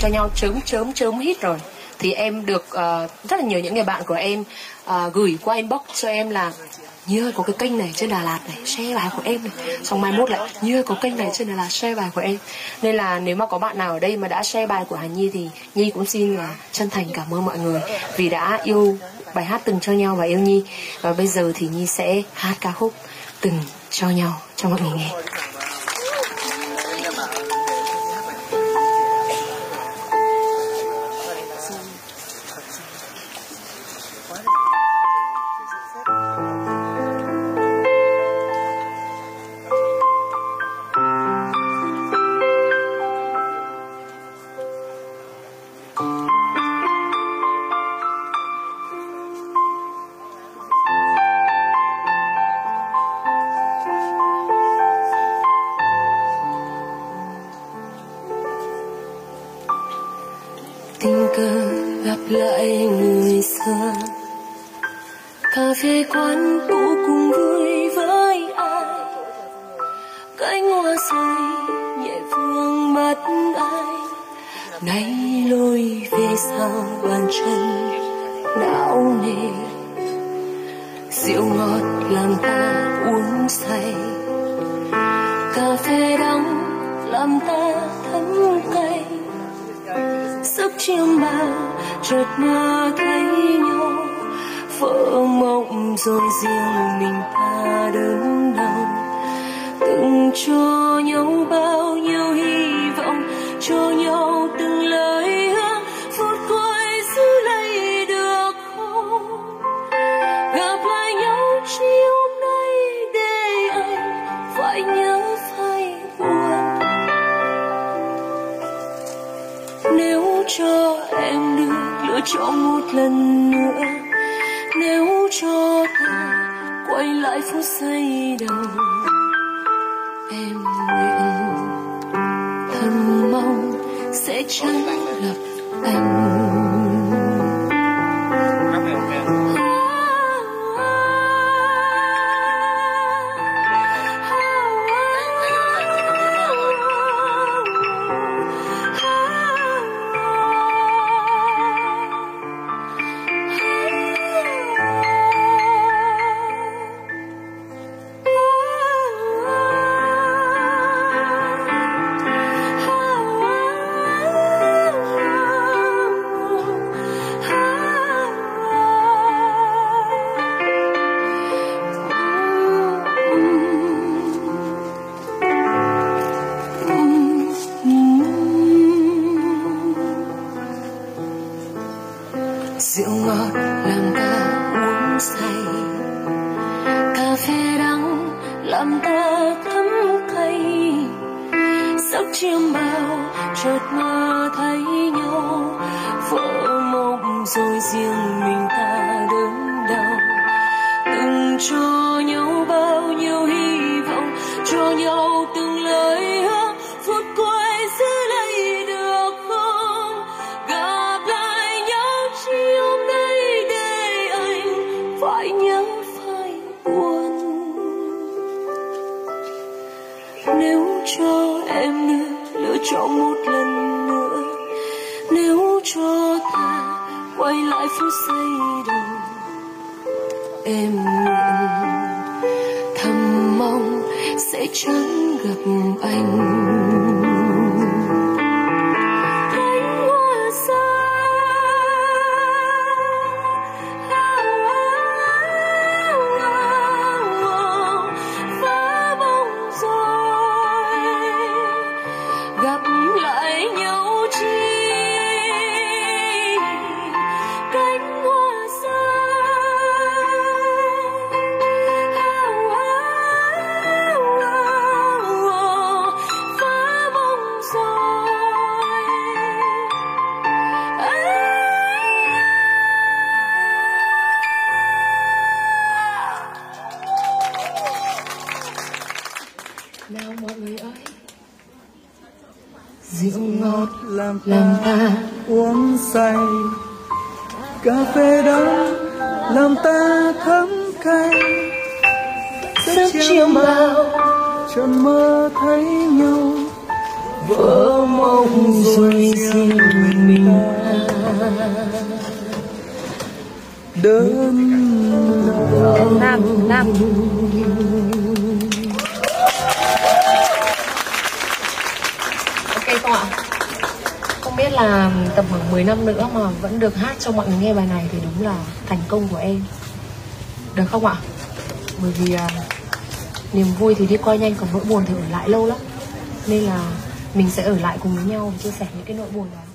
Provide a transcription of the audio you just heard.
cho nhau chớm chớm chớm hít rồi. Thì em được uh, rất là nhiều những người bạn của em uh, gửi qua inbox cho em là như ơi có cái kênh này trên Đà Lạt này share bài của em này. Xong mai mốt lại như ơi có kênh này trên Đà Lạt share bài của em. Nên là nếu mà có bạn nào ở đây mà đã share bài của Hà Nhi thì Nhi cũng xin là chân thành cảm ơn mọi người vì đã yêu bài hát từng cho nhau và yêu Nhi. Và bây giờ thì Nhi sẽ hát ca khúc từng cho nhau cho mọi người nghe. Tình cờ gặp lại người xưa. Cà phê quán cũ cùng vui với ai? Cánh hoa rơi nhẹ vương mắt ai? Nay lối về sau bàn chân, não nề. Rượu ngọt làm ta uống say. Cà phê đắng làm ta thấm cay giấc chiêm bao chợt mơ thấy nhau. Vỡ mộng rồi riêng mình ta cho em được lựa chọn một lần nữa. Nếu cho ta quay lại phút giây đầu, em nguyện thầm mong sẽ chẳng rượu ngọt làm ta uống say. Cà phê đắng làm ta thấm cay giấc chiêm bao chợt mơ quay lại phút giây đầu. Em nguyện thầm mong sẽ chẳng gặp anh. Nào mọi người ơi. Rượu ngọt làm làm ta uống say. Cà phê đắng làm ta thấm cay. Giấc chiêm bao chợt mơ thấy nhau. Vỡ mộng rồi riêng mình đơn nam nam là tầm khoảng 10 năm nữa mà vẫn được hát cho mọi người nghe bài này thì đúng là thành công của em. Được không ạ? Bởi vì à, niềm vui thì đi qua nhanh còn nỗi buồn thì ở lại lâu lắm. Nên là mình sẽ ở lại cùng với nhau và chia sẻ những cái nỗi buồn đó.